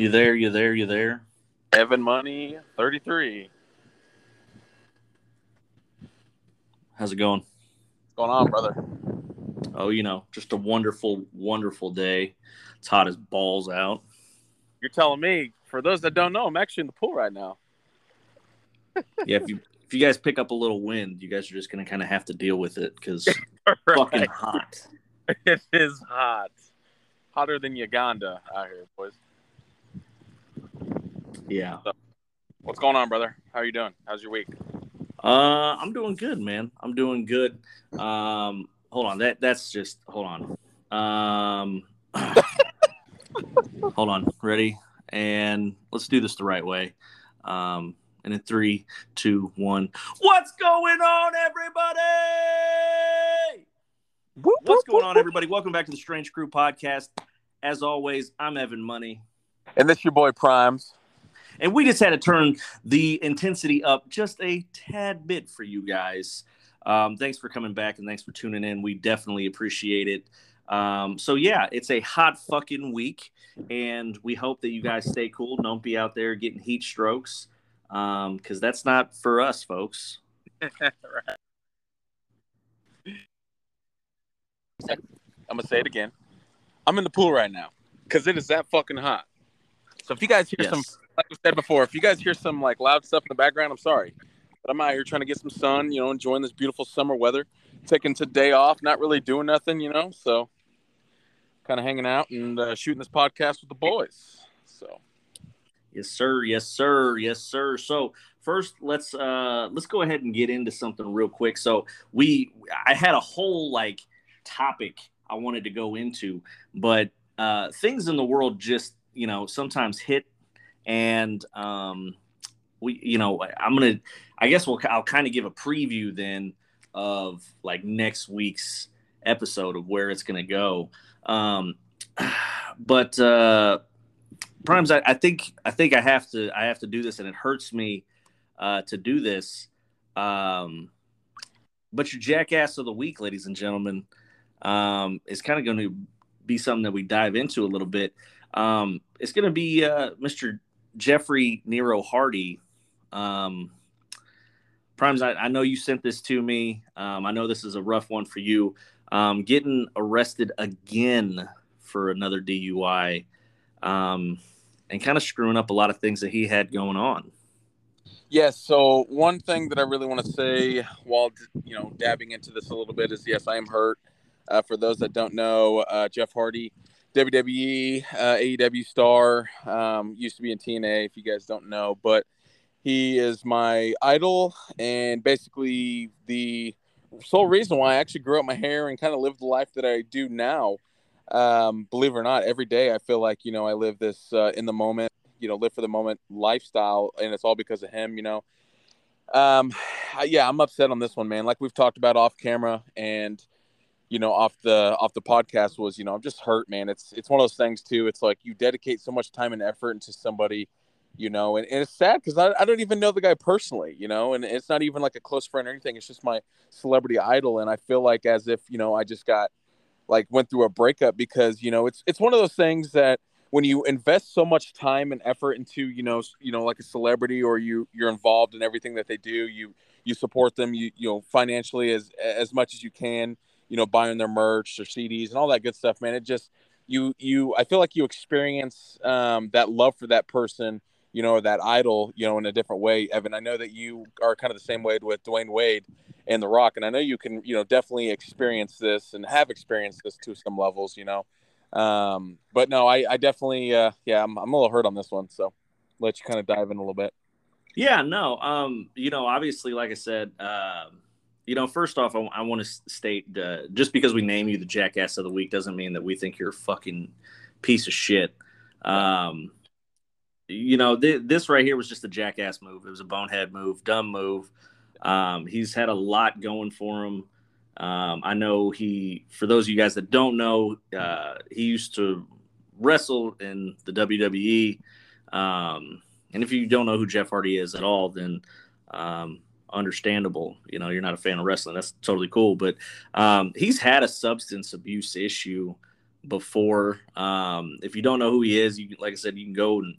You there? You there? You there? Evan Money, 33. How's it going? What's going on, brother? Oh, you know, just a wonderful, wonderful day. It's hot as balls out. You're telling me, for those that don't know, I'm actually in the pool right now. Yeah, if you if you guys pick up a little wind, you guys are just gonna kind of have to deal with it because Right. fucking hot. It is hot. Hotter than Uganda out here, boys. Yeah. What's going on, brother? How are you doing? How's your week? Uh, I'm doing good, man. I'm doing good. Um, hold on. That that's just hold on. Um, hold on. Ready? And let's do this the right way. Um, and in three, two, one. What's going on, everybody? What's going on, everybody? Welcome back to the Strange Crew podcast. As always, I'm Evan Money. And this your boy Primes. And we just had to turn the intensity up just a tad bit for you guys. Um, thanks for coming back and thanks for tuning in. We definitely appreciate it. Um, so, yeah, it's a hot fucking week. And we hope that you guys stay cool. Don't be out there getting heat strokes because that's not for us, folks. right. I'm gonna say it again. I'm in the pool right now because it is that fucking hot. So if you guys hear Yes. some, like I said before, if you guys hear some like loud stuff in the background, I'm sorry, but I'm out here trying to get some sun. You know, enjoying this beautiful summer weather. Taking today off, not really doing nothing. You know, so kind of hanging out and uh, shooting this podcast with the boys. So Yes, sir. Yes, sir. Yes, sir. So first, let's uh let's go ahead and get into something real quick. So we, I had a whole like topic I wanted to go into, but uh, things in the world just you know sometimes hit, and um, we, you know, I'm gonna, I guess we'll, I'll kind of give a preview then of like next week's episode of where it's gonna go. Um, but uh Primes, I, I think I think I have to I have to do this, and it hurts me uh, to do this. Um, but your jackass of the week, ladies and gentlemen, um, is kind of going to be something that we dive into a little bit. Um, it's going to be uh, Mr. Jeffrey Nero Hardy. Um, Primes, I, I know you sent this to me. Um, I know this is a rough one for you. Um, getting arrested again for another DUI um, and kind of screwing up a lot of things that he had going on. Yes. So one thing that I really want to say while you know dabbing into this a little bit is yes, I am hurt. Uh, for those that don't know, uh, Jeff Hardy, WWE, uh, AEW star, um, used to be in TNA. If you guys don't know, but he is my idol and basically the sole reason why I actually grew up my hair and kind of lived the life that I do now. Um, believe it or not, every day I feel like you know I live this uh, in the moment you know live for the moment lifestyle and it's all because of him you know um yeah i'm upset on this one man like we've talked about off camera and you know off the off the podcast was you know i'm just hurt man. It's it's one of those things too. It's like you dedicate so much time and effort into somebody you know and, and it's sad because I, I don't even know the guy personally you know and it's not even like a close friend or anything. It's just my celebrity idol. And i feel like as if you know i just got like went through a breakup because you know it's it's one of those things that when you invest so much time and effort into you know you know like a celebrity or you you're involved in everything that they do you you support them you you know financially as as much as you can you know buying their merch their CDs and all that good stuff man it just you you I feel like you experience um, that love for that person you know or that idol you know in a different way Evan I know that you are kind of the same way with Dwyane Wade and The Rock and I know you can you know definitely experience this and have experienced this to some levels you know um, but no, I, I definitely, uh, yeah, I'm, I'm a little hurt on this one. So let you kind of dive in a little bit. Yeah, no, um, you know, obviously, like I said, um, you know, first off, I, I want to state uh, just because we name you the jackass of the week doesn't mean that we think you're a fucking piece of shit. Um, you know, th- this right here was just a jackass move. It was a bonehead move, dumb move. Um, he's had a lot going for him. Um, I know he, for those of you guys that don't know, uh, he used to wrestle in the WWE. Um, and if you don't know who Jeff Hardy is at all, then um, understandable. You know, you're not a fan of wrestling. That's totally cool. But um, he's had a substance abuse issue before. Um, if you don't know who he is, you like I said, you can go and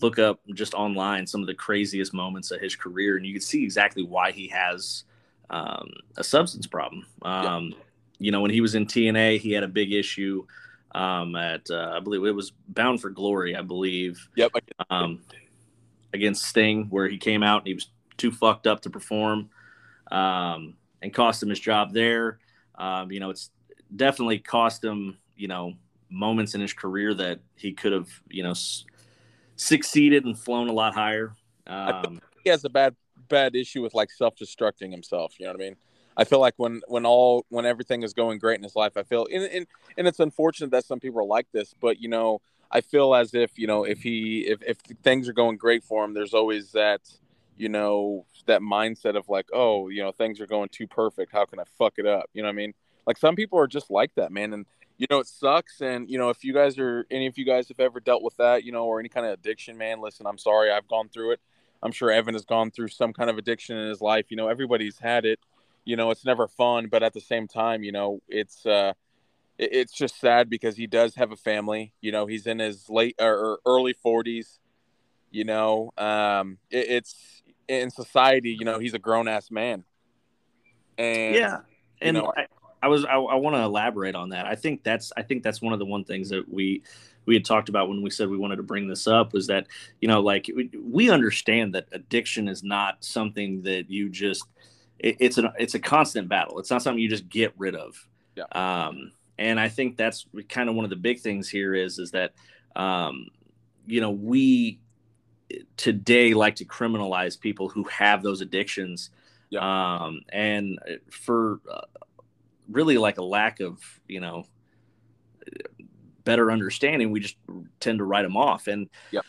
look up just online some of the craziest moments of his career, and you can see exactly why he has um, a substance problem. Um, yeah. You know, when he was in TNA, he had a big issue um, at uh, I believe it was Bound for Glory, I believe. Yep. Um, against Sting, where he came out and he was too fucked up to perform, um, and cost him his job there. Um, you know, it's definitely cost him. You know, moments in his career that he could have, you know, s- succeeded and flown a lot higher. Um, he has a bad bad issue with like self destructing himself. You know what I mean? I feel like when when all when everything is going great in his life, I feel and and, and it's unfortunate that some people are like this, but you know, I feel as if you know if he if if things are going great for him, there's always that you know that mindset of like, oh, you know, things are going too perfect. How can I fuck it up? You know what I mean? Like some people are just like that, man, and you know it sucks. And you know if you guys are any of you guys have ever dealt with that, you know, or any kind of addiction, man, listen, I'm sorry, I've gone through it. I'm sure Evan has gone through some kind of addiction in his life. You know, everybody's had it you know it's never fun but at the same time you know it's uh it's just sad because he does have a family you know he's in his late or early 40s you know um it, it's in society you know he's a grown-ass man and yeah and you know, I, I was i, I want to elaborate on that i think that's i think that's one of the one things that we we had talked about when we said we wanted to bring this up was that you know like we, we understand that addiction is not something that you just it, it's a it's a constant battle. It's not something you just get rid of. Yeah. Um, and I think that's kind of one of the big things here is is that um, you know we today like to criminalize people who have those addictions. Yeah. Um, and for uh, really like a lack of you know better understanding, we just tend to write them off. And yeah.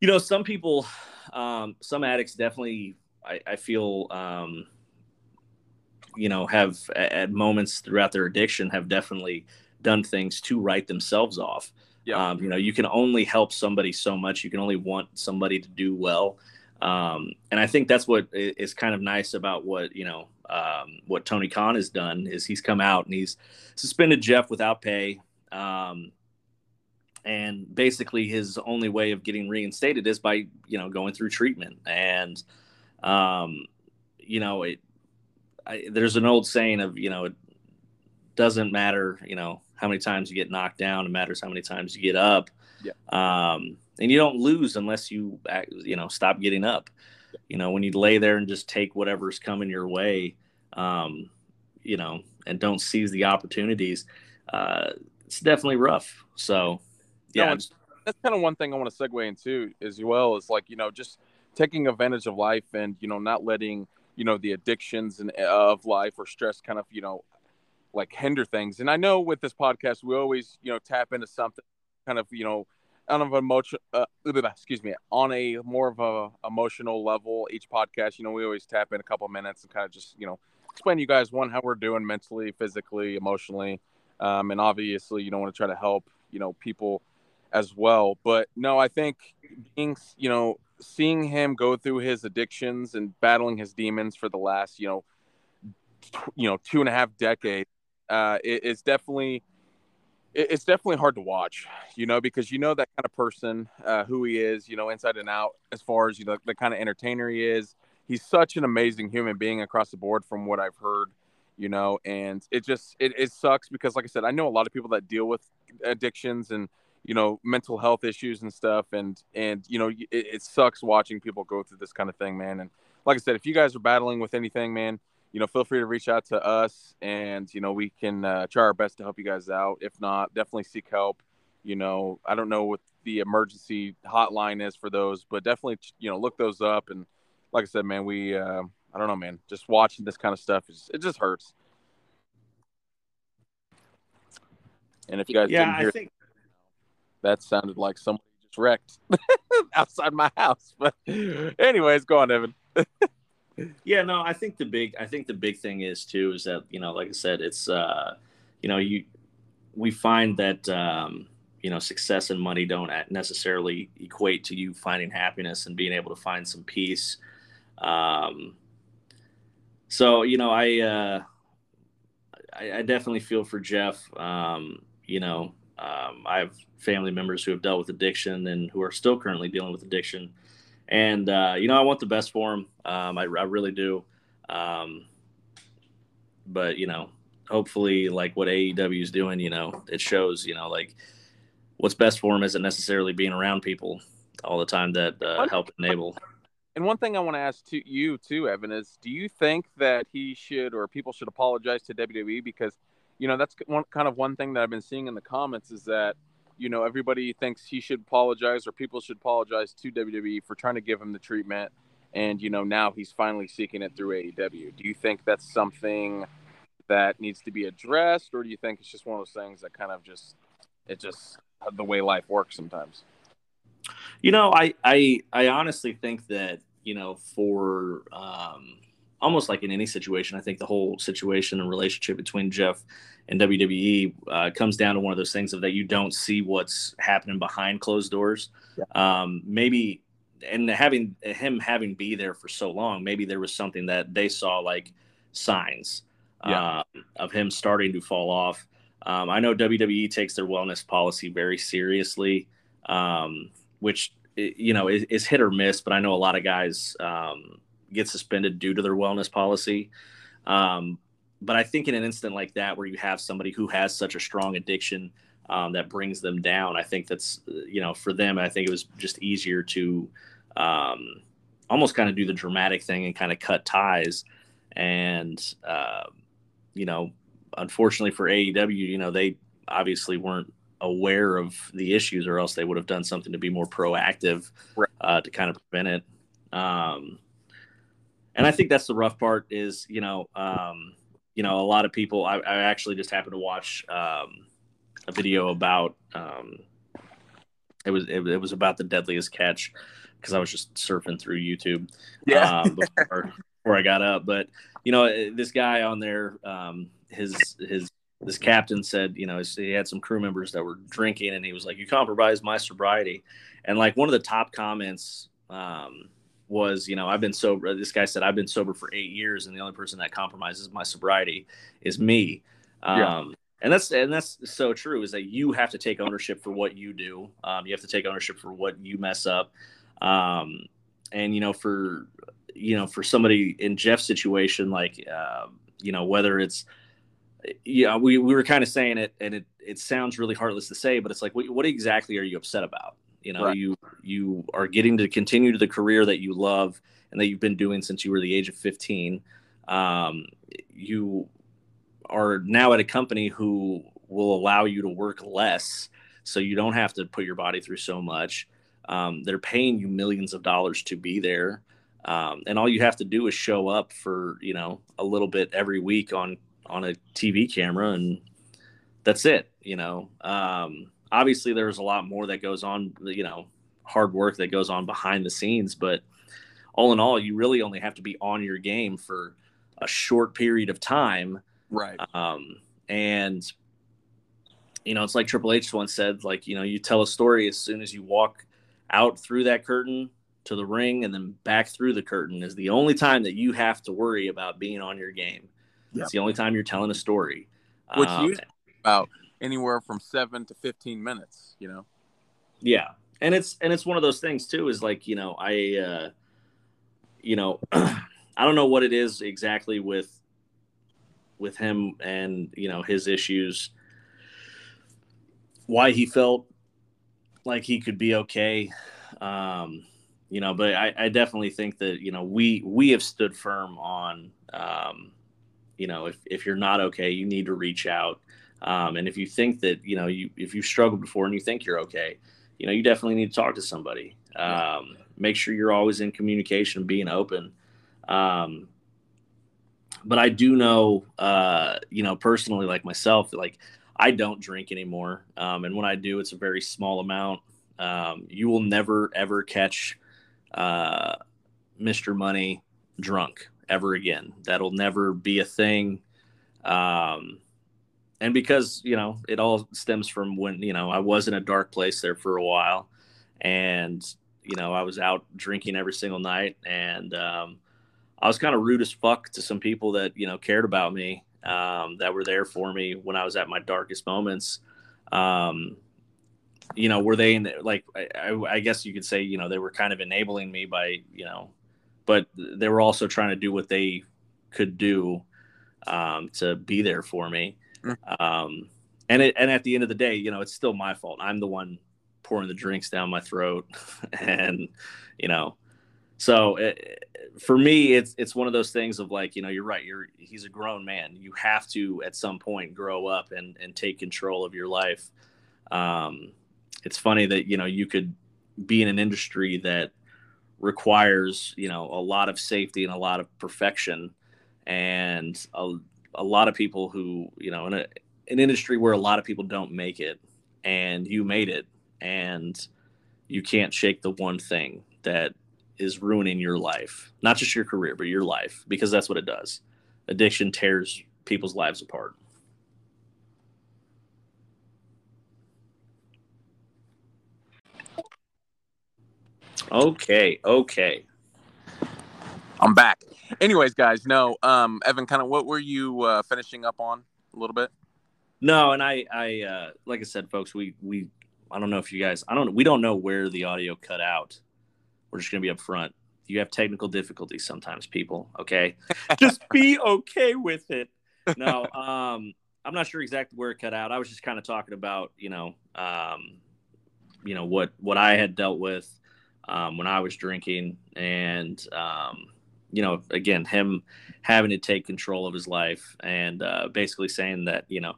you know, some people, um, some addicts definitely, I, I feel, um, you know have at moments throughout their addiction have definitely done things to write themselves off yeah. Um, you know you can only help somebody so much. You can only want somebody to do well. Um, and i think that's what is kind of nice about what you know um, what tony khan has done is he's come out and he's suspended jeff without pay. Um, and basically his only way of getting reinstated is by you know going through treatment. And um, you know it I, there's an old saying of you know it doesn't matter you know how many times you get knocked down it matters how many times you get up yeah. um, and you don't lose unless you you know stop getting up yeah. you know when you lay there and just take whatever's coming your way um, you know and don't seize the opportunities uh, it's definitely rough so yeah no, that's kind of one thing i want to segue into as well is like you know just taking advantage of life and you know not letting you know the addictions and uh, of life or stress kind of you know like hinder things. And i know with this podcast we always you know tap into something kind of you know on an emotion uh, excuse me on a more of a emotional level each podcast you know we always tap in a couple minutes and kind of just you know explain to you guys one how we're doing mentally physically emotionally um, and obviously you don't want to try to help you know people as well. But no i think being you know seeing him go through his addictions and battling his demons for the last, you know, you know, two and a half decades, uh, it, it's definitely, it, it's definitely hard to watch, you know, because you know that kind of person, uh, who he is, you know, inside and out, as far as you know, the kind of entertainer he is. He's such an amazing human being across the board, from what I've heard, you know, and it just it, it sucks because, like I said, I know a lot of people that deal with addictions and you know mental health issues and stuff and and you know it, it, sucks watching people go through this kind of thing man and like i said if you guys are battling with anything man you know feel free to reach out to us and you know we can uh, try our best to help you guys out if not definitely seek help you know i don't know what the emergency hotline is for those but definitely you know look those up and like i said man we uh, i don't know man just watching this kind of stuff it just hurts and if you guys yeah, I think that sounded like somebody just wrecked outside my house. But anyways, go on, Evan. yeah, no, I think the big I think the big thing is too is that, you know, like I said, it's uh you know, you we find that um you know success and money don't necessarily equate to you finding happiness and being able to find some peace um so you know i uh i, I definitely feel for jeff um you know um, I have family members who have dealt with addiction and who are still currently dealing with addiction. And, uh, you know, I want the best for him. Um, I, I, really do. Um, but, you know, hopefully, like what AEW is doing, you know, it shows, you know, like what's best for him isn't necessarily being around people all the time that uh, help enable. And one thing I want to ask to you too, Evan, is do you think that he should or people should apologize to WWE because – you know that's one kind of one thing that I've been seeing in the comments is that you know everybody thinks he should apologize or people should apologize to WWE for trying to give him the treatment and you know now he's finally seeking it through AEW. Do you think that's something that needs to be addressed or do you think it's just one of those things that kind of just it just the way life works sometimes? You know, I I I honestly think that, you know, for um almost like in any situation, I think the whole situation and relationship between Jeff and WWE uh, comes down to one of those things of that you don't see what's happening behind closed doors. Yeah. Um, maybe, and having him having be there for so long, maybe there was something that they saw like signs yeah. uh, of him starting to fall off. Um, I know WWE takes their wellness policy very seriously, um, which you know is, is, hit or miss. But I know a lot of guys um, get suspended due to their wellness policy. Um, but I think in an instant like that, where you have somebody who has such a strong addiction um, that brings them down, I think that's you know for them, I think it was just easier to um, almost kind of do the dramatic thing and kind of cut ties. And uh, you know, unfortunately for AEW, you know they obviously weren't aware of the issues, or else they would have done something to be more proactive uh, to kind of prevent it. Um, and I think that's the rough part is you know um, you know a lot of people. I, I actually just happened to watch um, a video about um, it was it, it, was about the deadliest catch because I was just surfing through YouTube yeah. um, before, before I got up. But you know this guy on there, um, his his this captain said, you know, he had some crew members that were drinking, and he was like, "You compromised my sobriety," and like one of the top comments um, was, you know, I've been sober. This guy said, I've been sober for eight years, and the only person that compromises my sobriety is me. Yeah. Um, and that's and that's so true. Is that you have to take ownership for what you do. Um, you have to take ownership for what you mess up. Um, and you know, for you know, for somebody in Jeff's situation, like uh, you know, whether it's yeah, we, we were kind of saying it, and it it sounds really heartless to say, but it's like, what, what exactly are you upset about? You know, right. you you are getting to continue to the career that you love and that you've been doing since you were the age of 15. Um, you are now at a company who will allow you to work less, so you don't have to put your body through so much. Um, they're paying you millions of dollars to be there, um, and all you have to do is show up for you know a little bit every week on on a TV camera, and that's it. You know, um, obviously there's a lot more that goes on, you know, hard work that goes on behind the scenes, but all in all, you really only have to be on your game for a short period of time. Right. Um, and you know, it's like Triple H once said, like, you know, you tell a story as soon as you walk out through that curtain to the ring and then back through the curtain is the only time that you have to worry about being on your game. It's the only time you're telling a story. Which um, you about anywhere from seven to 15 minutes, you know? Yeah. And it's, and it's one of those things too, is like, you know, I, uh, you know, I don't know what it is exactly with, with him and, you know, his issues, why he felt like he could be okay. Um, you know, but I, I definitely think that, you know, we, we have stood firm on, um, you know, if, if you're not okay, you need to reach out. Um, and if you think that, you know, you, if you've struggled before and you think you're okay, you know, you definitely need to talk to somebody. Um, make sure you're always in communication, being open. Um, but I do know, uh, you know, personally, like myself, like I don't drink anymore. Um, and when I do, it's a very small amount. Um, you will never, ever catch uh, Mr. Money drunk ever again. That'll never be a thing. Um, and because you know it all stems from when you know I was in a dark place there for a while, and you know I was out drinking every single night, and um, I was kind of rude as fuck to some people that you know cared about me, um, that were there for me when I was at my darkest moments. um, you know, were they in like I, I guess you could say you know they were kind of enabling me by you know, but they were also trying to do what they could do um, to be there for me. Mm. Um, and it, and at the end of the day, you know, it's still my fault. I'm the one pouring the drinks down my throat, and you know, so it, for me, it's it's one of those things of like, you know, you're right. You're he's a grown man. You have to at some point grow up and and take control of your life. Um, it's funny that you know you could be in an industry that requires you know a lot of safety and a lot of perfection and a, a lot of people who you know in a, an industry where a lot of people don't make it and you made it and you can't shake the one thing that is ruining your life not just your career but your life because that's what it does addiction tears people's lives apart Okay, okay. I'm back. Anyways, guys, no, um, Evan, kind of what were you uh, finishing up on a little bit? No, and I, I, uh, like I said, folks, we, we, I don't know if you guys, I don't, we don't know where the audio cut out. We're just gonna be up front. You have technical difficulties sometimes, people. Okay, just be okay with it. No, um, I'm not sure exactly where it cut out. I was just kind of talking about, you know, um, you know what what I had dealt with um, when I was drinking, and um, you know, again, him having to take control of his life and uh, basically saying that you know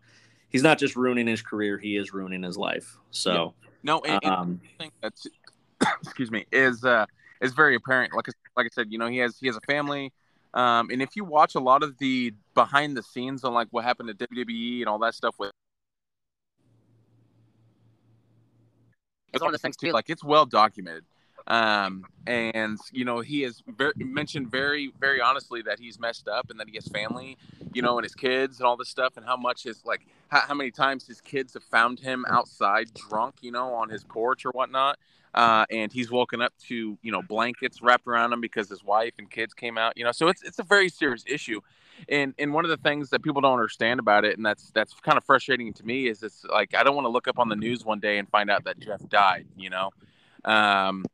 he's not just ruining his career, he is ruining his life. So yeah. no, and, um, that's excuse me is uh, is very apparent. Like like I said, you know, he has he has a family. Um, and if you watch a lot of the behind the scenes on like what happened to WWE and all that stuff with it's one of the things too. Like it's well documented um, and you know he has very, mentioned very very honestly that he's messed up and that he has family you know and his kids and all this stuff and how much his like how, how many times his kids have found him outside drunk you know on his porch or whatnot. Uh, and he's woken up to you know blankets wrapped around him because his wife and kids came out you know so it's it's a very serious issue. And and one of the things that people don't understand about it and that's that's kind of frustrating to me is it's like i don't want to look up on the news one day and find out that jeff died you know? Um,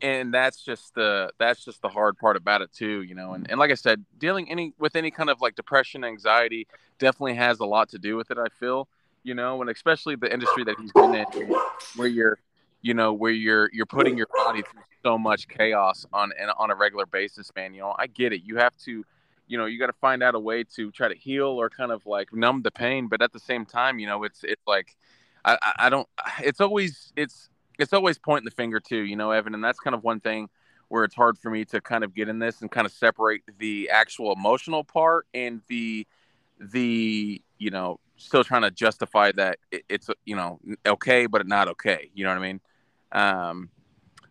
and that's just the that's just the hard part about it too you know and, and like i said dealing any with any kind of like depression anxiety definitely has a lot to do with it i feel you know and especially the industry that he's been in where you're you know where you're you're putting your body through so much chaos on and on a regular basis man you know i get it. You have to you know you got to find out a way to try to heal or kind of like numb the pain but at the same time you know it's it's like I, I don't it's always it's it's always pointing the finger too, you know, Evan, and that's kind of one thing where it's hard for me to kind of get in this and kind of separate the actual emotional part and the the you know still trying to justify that it's you know okay but not okay you know what i mean? Um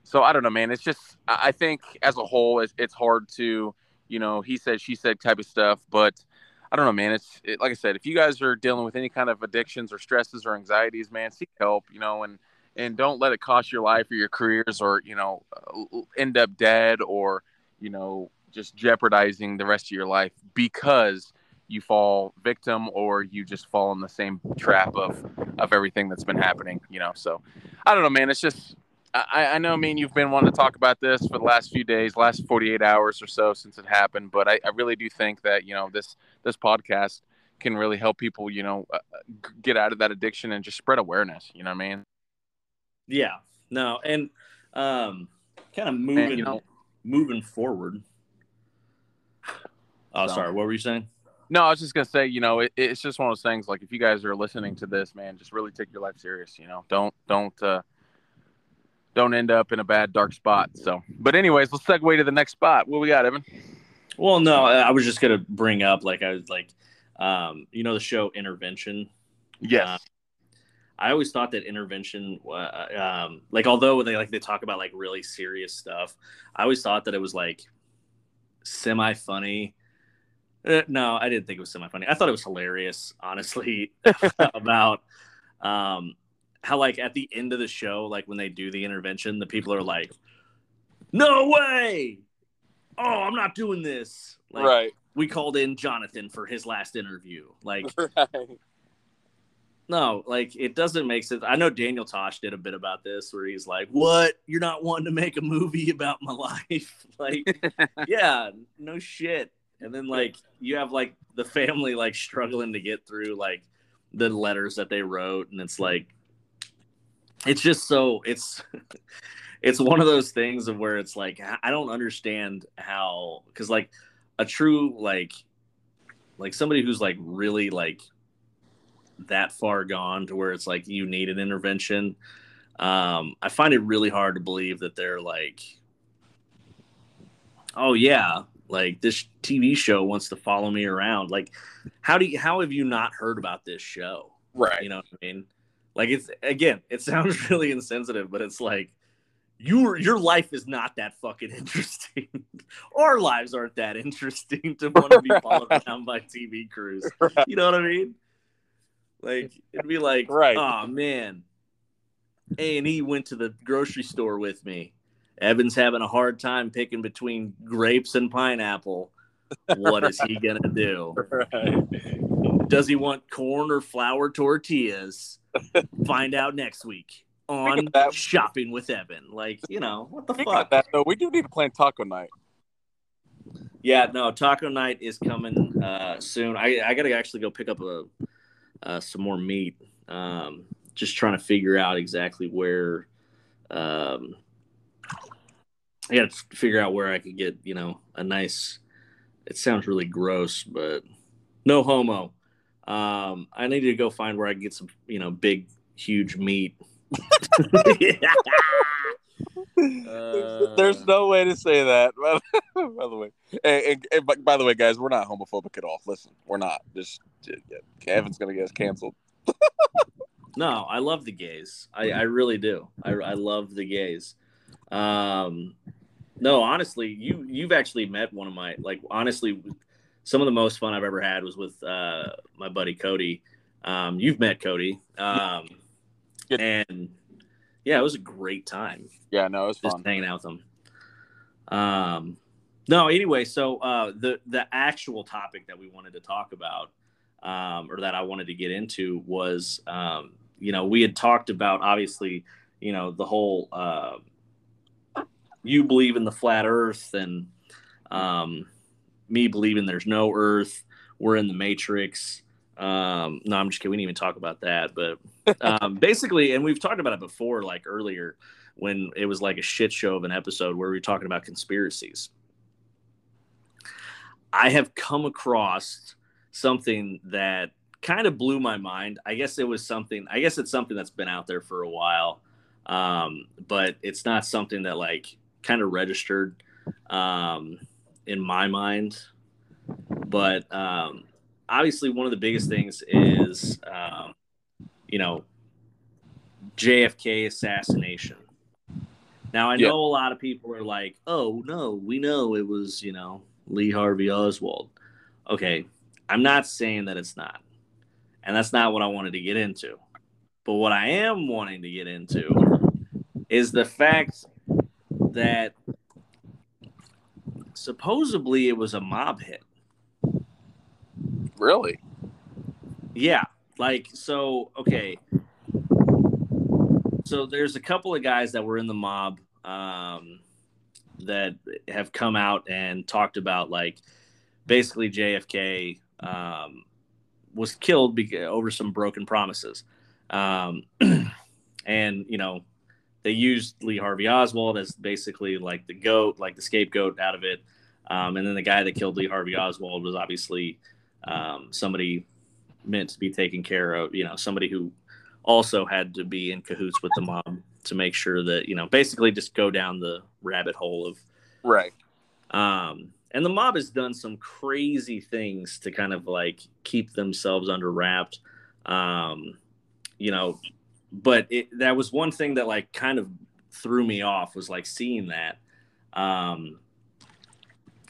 so i don't know man it's just i think as a whole it's, hard to you know he said she said type of stuff but i don't know man it's it, like i said if you guys are dealing with any kind of addictions or stresses or anxieties man seek help you know and and don't let it cost your life or your careers or you know uh, end up dead or you know just jeopardizing the rest of your life because you fall victim or you just fall in the same trap of of everything that's been happening you know so i don't know man it's just I, I know, I mean, you've been wanting to talk about this for the last few days, last 48 hours or so since it happened. But I, I really do think that, you know, this, this podcast can really help people, you know, uh, get out of that addiction and just spread awareness. You know what I mean? Yeah, no, and um, kind of moving and, you know, moving forward. Oh, so, sorry. What were you saying? No, I was just gonna say, you know, it, it's just one of those things. Like, if you guys are listening to this, man, just really take your life serious. You know, don't don't uh, don't end up in a bad dark spot. So, but anyways, let's segue to the next spot. What we got, Evan? Well, no, I was just gonna bring up, like, I was like, um, you know, the show Intervention. Yes. Uh, I always thought that intervention, uh, um, like although they like they talk about like really serious stuff, I always thought that it was like semi funny. Uh, no, I didn't think it was semi funny. I thought it was hilarious, honestly, about um, how like at the end of the show, like when they do the intervention, the people are like, "No way! Oh, I'm not doing this." Like, right. We called in Jonathan for his last interview. Like, right no, like it doesn't make sense. I know Daniel Tosh did a bit about this where he's like, What? You're not wanting to make a movie about my life? like, yeah, no shit. And then like you have like the family like struggling to get through like the letters that they wrote, and it's like it's just so it's it's one of those things of where it's like I don't understand how because like a true like like somebody who's like really like that far gone to where it's like you need an intervention. Um i find it really hard to believe that they're like oh yeah like this tv show wants to follow me around. Like how do you how have you not heard about this show? Right. You know what i mean? Like it's again it sounds really insensitive but it's like your your life is not that fucking interesting. Our lives aren't that interesting to want to be followed around by TV crews. You know what I mean? Like it'd be like, right. oh man, A and E went to the grocery store with me. Evan's having a hard time picking between grapes and pineapple. What is he gonna do? Right. Does he want corn or flour tortillas? Find out next week on shopping with Evan. Like, you know, what the fuck? that though, we do need to plan taco night. Yeah, no, taco night is coming uh, soon. I, I got to actually go pick up a uh, some more meat. Um, just trying to figure out exactly where. Um, I got to figure out where I could get, you know, a nice. It sounds really gross, but no homo. Um, I need to go find where I can get some, you know, big, huge meat. Uh, There's no way to say that. by the way, and, and, and by- the way, guys, we're not homophobic at all. Listen, we're not. Just Kevin's gonna get us canceled. No, I love the gays. I, I really do. I, I love the gays. Um, no, honestly, you you've actually met one of my like honestly, some of the most fun I've ever had was with uh, my buddy Cody. Um, you've met Cody, um, and yeah, it was a great time Yeah, no, it was just fun. hanging out with them. Um, no, anyway, so uh, the the actual topic that we wanted to talk about, um, or that I wanted to get into, was um, you know we had talked about obviously you know the whole uh, you believe in the flat Earth and um, me believing there's no Earth, we're in the Matrix. Um, no, I'm just kidding. We didn't even talk about that, but um, basically, and we've talked about it before, like earlier when it was like a shit show of an episode where we were talking about conspiracies. I have come across something that kind of blew my mind. I guess it was something, I guess it's something that's been out there for a while, um, but it's not something that like kind of registered um, in my mind. But um, obviously, one of the biggest things is, um, you know, JFK assassination. Now I know Yeah. a lot of people are like, "Oh no, we know it was you know Lee Harvey Oswald." Okay, I'm not saying that it's not, and that's not what I wanted to get into. But what I am wanting to get into is the fact that supposedly it was a mob hit. Really? Yeah, like so. Okay, so there's a couple of guys that were in the mob um, that have come out and talked about like basically JFK um, was killed beca- over some broken promises, um, and you know they used Lee Harvey Oswald as basically like the goat, like the scapegoat out of it, um, and then the guy that killed Lee Harvey Oswald was obviously um, somebody meant to be taken care of, you know, somebody who also had to be in cahoots with the mob to make sure that, you know, basically just go down the rabbit hole of, Right. um, and the mob has done some crazy things to kind of like keep themselves under wrapped, um, you know, but it, that was one thing that like kind of threw me off was like seeing that. Um,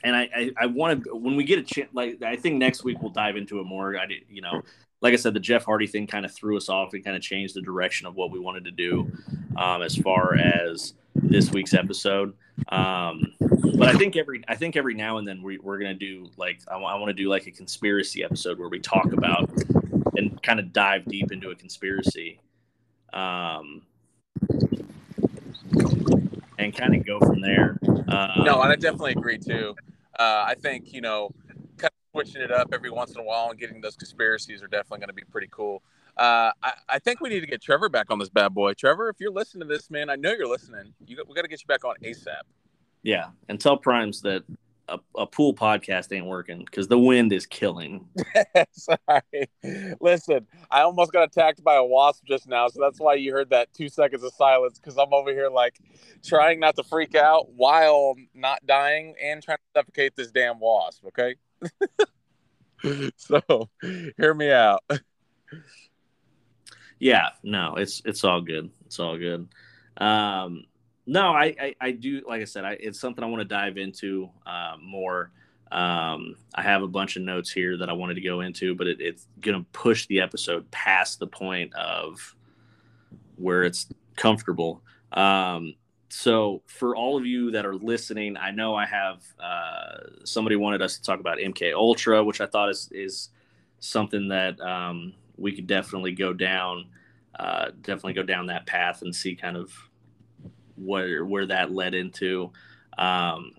and I, I, I want to when we get a chance, like I think next week we'll dive into it more. I did, you know, like I said, the Jeff Hardy thing kind of threw us off and kind of changed the direction of what we wanted to do um, as far as this week's episode. Um, but I think every I think every now and then we, we're gonna do like I, want to do like a conspiracy episode where we talk about and kind of dive deep into a conspiracy. Um, and kind of go from there. Uh, no, I definitely agree too. Uh, I think you know, kind of switching it up every once in a while and getting those conspiracies are definitely going to be pretty cool. Uh, I, I, think we need to get Trevor back on this bad boy. Trevor, if you're listening to this, man, I know you're listening. You, we got to get you back on ASAP. Yeah, and tell Primes that a, a pool podcast ain't working because the wind is killing. Sorry. Listen, I almost got attacked by a wasp just now, so that's why you heard that two seconds of silence because I'm over here like trying not to freak out while not dying and trying to suffocate this damn wasp. Okay. so hear me out. Yeah, no, it's it's all good. It's all good. Um, no, I, I, I do. Like I said, I, it's something I want to dive into uh, more. Um, I have a bunch of notes here that I wanted to go into, but it, it's going to push the episode past the point of where it's comfortable. Um, so for all of you that are listening, I know I have uh, somebody wanted us to talk about MK Ultra, which I thought is is something that um, we could definitely go down, uh, definitely go down that path and see kind of where where that led into. Um,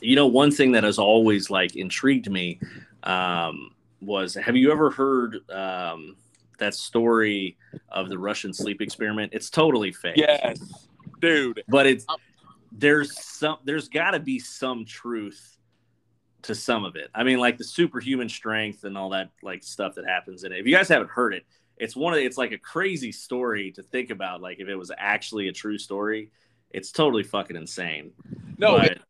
you know, one thing that has always like intrigued me um, was: Have you ever heard um, that story of the Russian sleep experiment? It's totally fake. Yes, dude. But it's there's some there's got to be some truth to some of it. I mean, like the superhuman strength and all that like stuff that happens in it. If you guys haven't heard it, it's one of it's like a crazy story to think about. Like if it was actually a true story, it's totally fucking insane. No, but, it,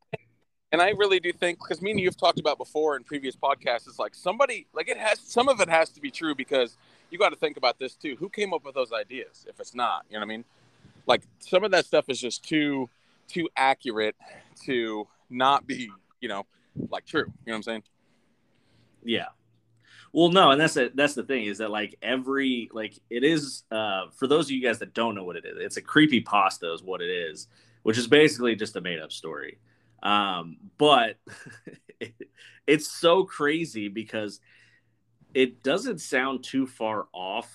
and I really do think because me and you've talked about before in previous podcasts, it's like somebody like it has some of it has to be true because you got to think about this too. Who came up with those ideas? If it's not, you know what I mean? Like some of that stuff is just too too accurate to not be, you know, like true. You know what I'm saying? Yeah, well, no, and that's it. That's the thing is that like every like it is uh for those of you guys that don't know what it is, it's a creepy pasta is what it is, which is basically just a made up story. Um, but it, it's so crazy because it doesn't sound too far off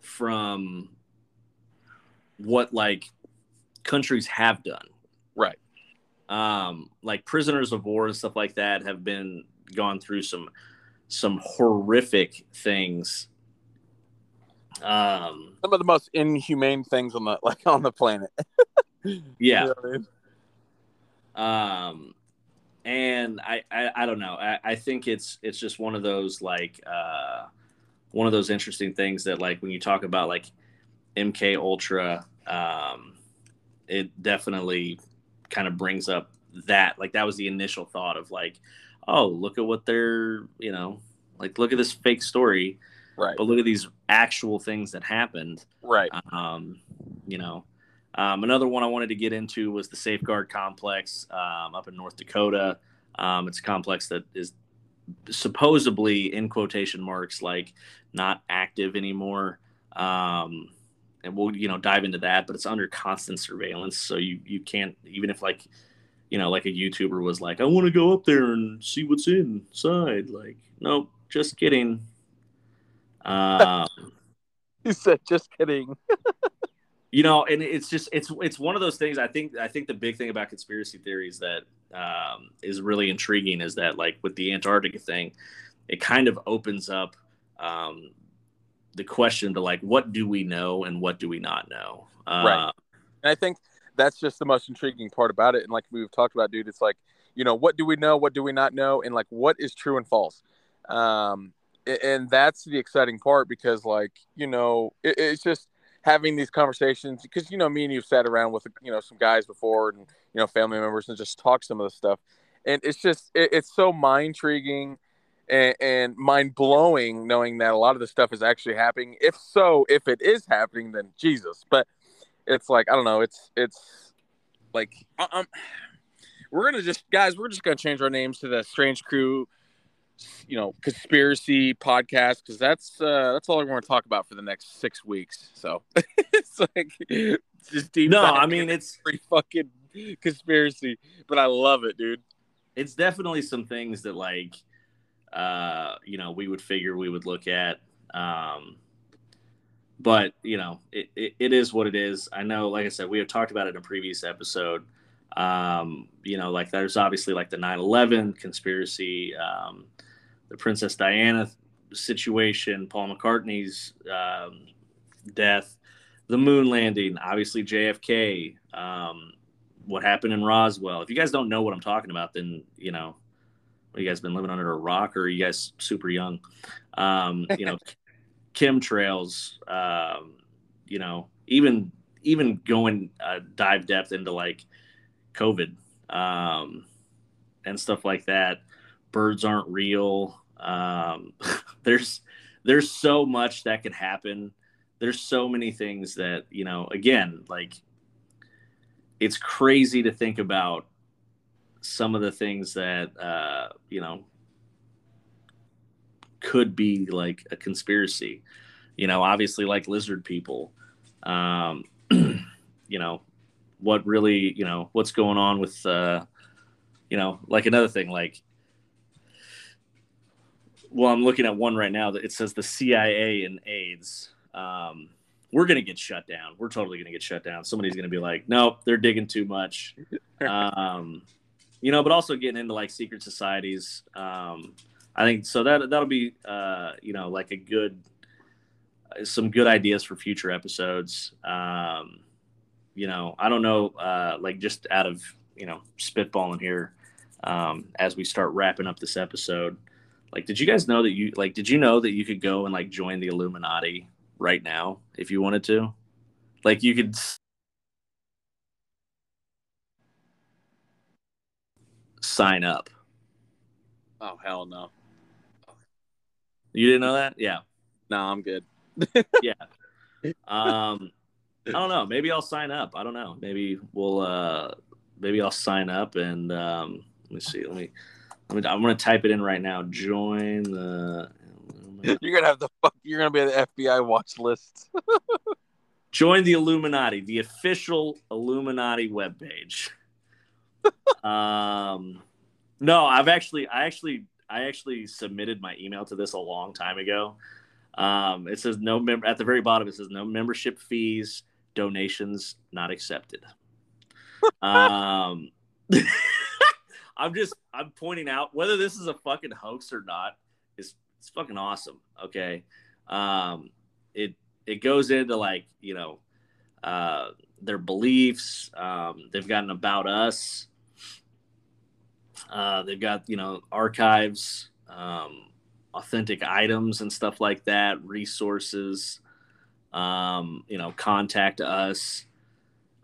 from what like countries have done. Right. Um, like prisoners of war and stuff like that have been gone through some some horrific things. Um, some of the most inhumane things on the like on the planet. yeah. You know I mean? Um, and I, I, I don't know. I, I think it's it's just one of those like uh, one of those interesting things that like when you talk about like MK Ultra, um, it definitely kind of brings up that like that was the initial thought of like oh, look at what they're, you know, like look at this fake story. Right. But look at these actual things that happened. Right. Um, you know, um, another one I wanted to get into was the Safeguard Complex um, up in North Dakota. Um, it's a complex that is supposedly, in quotation marks, like not active anymore. Um, and we'll, you know, dive into that, but it's under constant surveillance. So you, you can't, even if like you know, like a YouTuber was like, I want to go up there and see what's inside. Like, nope, just kidding. Um, he said, just kidding. you know, and it's just it's it's one of those things. I think I think the big thing about conspiracy theories that um, is really intriguing is that like with the Antarctica thing, it kind of opens up um, the question to like what do we know and what do we not know. Uh, right. And I think that's just the most intriguing part about it. And like we've talked about, dude, it's like, you know, what do we know? What do we not know? And like, what is true and false? Um, and that's the exciting part because like, you know, it, it's just having these conversations because, you know, me and you've sat around with, you know, some guys before and, you know, family members and just talk some of the stuff. And it's just, it, it's so mind intriguing and, and mind blowing knowing that a lot of the stuff is actually happening. If so, if it is happening, then Jesus. But it's like I don't know. It's it's like um, we're gonna just guys. We're just gonna change our names to the Strange Crew, you know, conspiracy podcast because that's uh, that's all we're to talk about for the next six weeks. So it's like just deep. No, I mean it's pretty fucking conspiracy, but I love it, dude. It's definitely some things that like uh, you know, we would figure we would look at. Um, but you know, it, it, it is what it is. I know, like I said, we have talked about it in a previous episode. Um, you know, like there's obviously like the 9/11 conspiracy, um, the Princess Diana situation, Paul McCartney's um, death, the moon landing, obviously JFK, um, what happened in Roswell. If you guys don't know what I'm talking about, then you know, you guys been living under a rock, or you guys super young? Um, you know, chemtrails. Um, you know, even even going uh, dive depth into like COVID um, and stuff like that. Birds aren't real. Um, there's there's so much that could happen. There's so many things that you know. Again, like it's crazy to think about some of the things that uh, you know could be like a conspiracy. You know, obviously like lizard people. Um, you know, what really, you know, what's going on with uh, you know, like another thing, like well, I'm looking at one right now that it says the CIA and AIDS. Um, we're going to get shut down. We're totally going to get shut down. Somebody's going to be like, nope, they're digging too much. um, you know, but also getting into like secret societies. Um, I think so that that'll be, uh, you know, like a good, some good ideas for future episodes. Um, you know, I don't know, uh, like just out of, you know, spitballing here, um, as we start wrapping up this episode, like, did you guys know that you like? Did you know that you could go and like join the Illuminati right now if you wanted to? Like, you could sign up. Oh hell no! You didn't know that? Yeah. No, I'm good. yeah. Um, I don't know. Maybe I'll sign up. I don't know. Maybe we'll. uh Maybe I'll sign up and um, let me see. Let me I'm gonna type it in right now. Join the. You're gonna have the fuck. You're gonna be on the FBI watch list. Join the Illuminati, the official Illuminati webpage. um, no, I've actually, I actually, I actually submitted my email to this a long time ago. Um, it says no member at the very bottom. It says no membership fees, donations not accepted. um. I'm just I'm pointing out whether this is a fucking hoax or not is it's fucking awesome. Okay. Um it it goes into like, you know, uh their beliefs. Um they've got an about us. Uh they've got, you know, archives, um, authentic items and stuff like that, resources, um, you know, contact us.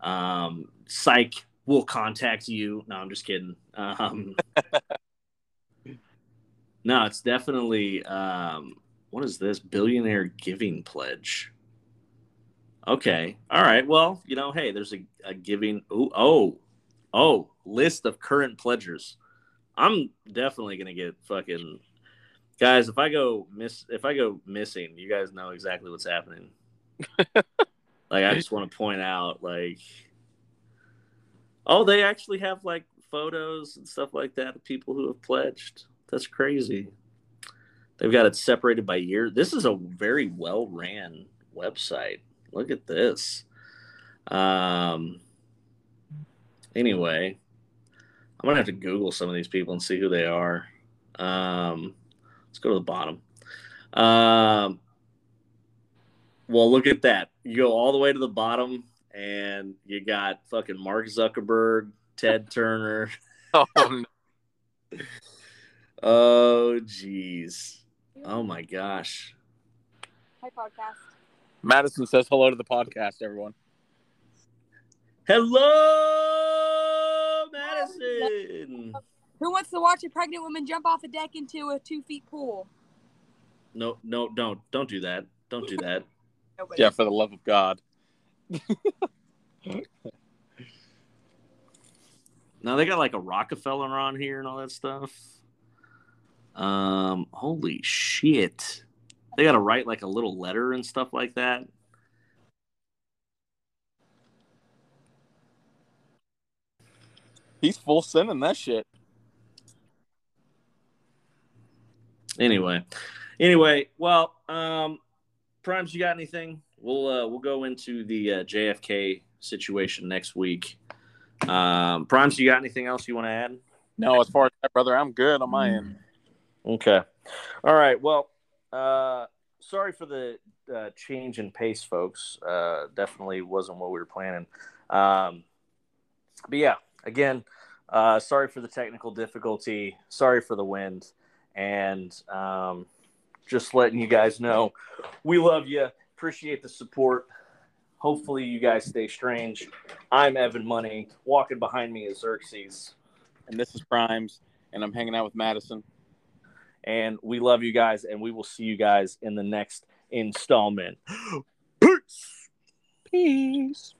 Um, psych we'll contact you. No, I'm just kidding. Um, no, it's definitely um, what is this billionaire giving pledge? Okay, all right. Well, you know, hey, there's a, a giving. Oh, oh, oh, list of current pledgers. I'm definitely gonna get fucking guys. If I go miss, if I go missing, you guys know exactly what's happening. like, I just want to point out, like, Oh, they actually have like photos and stuff like that of people who have pledged. That's crazy. They've got it separated by year. This is a very well ran website. Look at this. Um. Anyway, I'm gonna have to Google some of these people and see who they are. Um, let's go to the bottom. Um, well, look at that. You go all the way to the bottom and you got fucking Mark Zuckerberg, Ted Turner. oh, no. oh, jeez. Oh my gosh. Hi, podcast. Madison says hello to the podcast, everyone. Hello, Madison. Who wants to watch a pregnant woman jump off a deck into a two feet pool? No, no, don't, don't do that. Don't do that. yeah, for the love of God now they got like a Rockefeller on here and all that stuff. Um, holy shit. They got to write like a little letter and stuff like that. He's full sending that shit. Anyway, anyway, well, um, Primes, you got anything? We'll uh, we'll go into the uh, JFK situation next week. Um, Primes, you got anything else you want to add? No, as far as that, brother, I'm good on my end. Okay. All right. Well, uh, sorry for the uh, change in pace, folks. Uh, definitely wasn't what we were planning. Um, but yeah, again, uh, sorry for the technical difficulty. Sorry for the wind. And um, just letting you guys know we love you. Appreciate the support. Hopefully, you guys stay strange. I'm Evan Money. Walking behind me is Xerxes. And this is Primes, and I'm hanging out with Madison. And we love you guys, and we will see you guys in the next installment. Peace. Peace.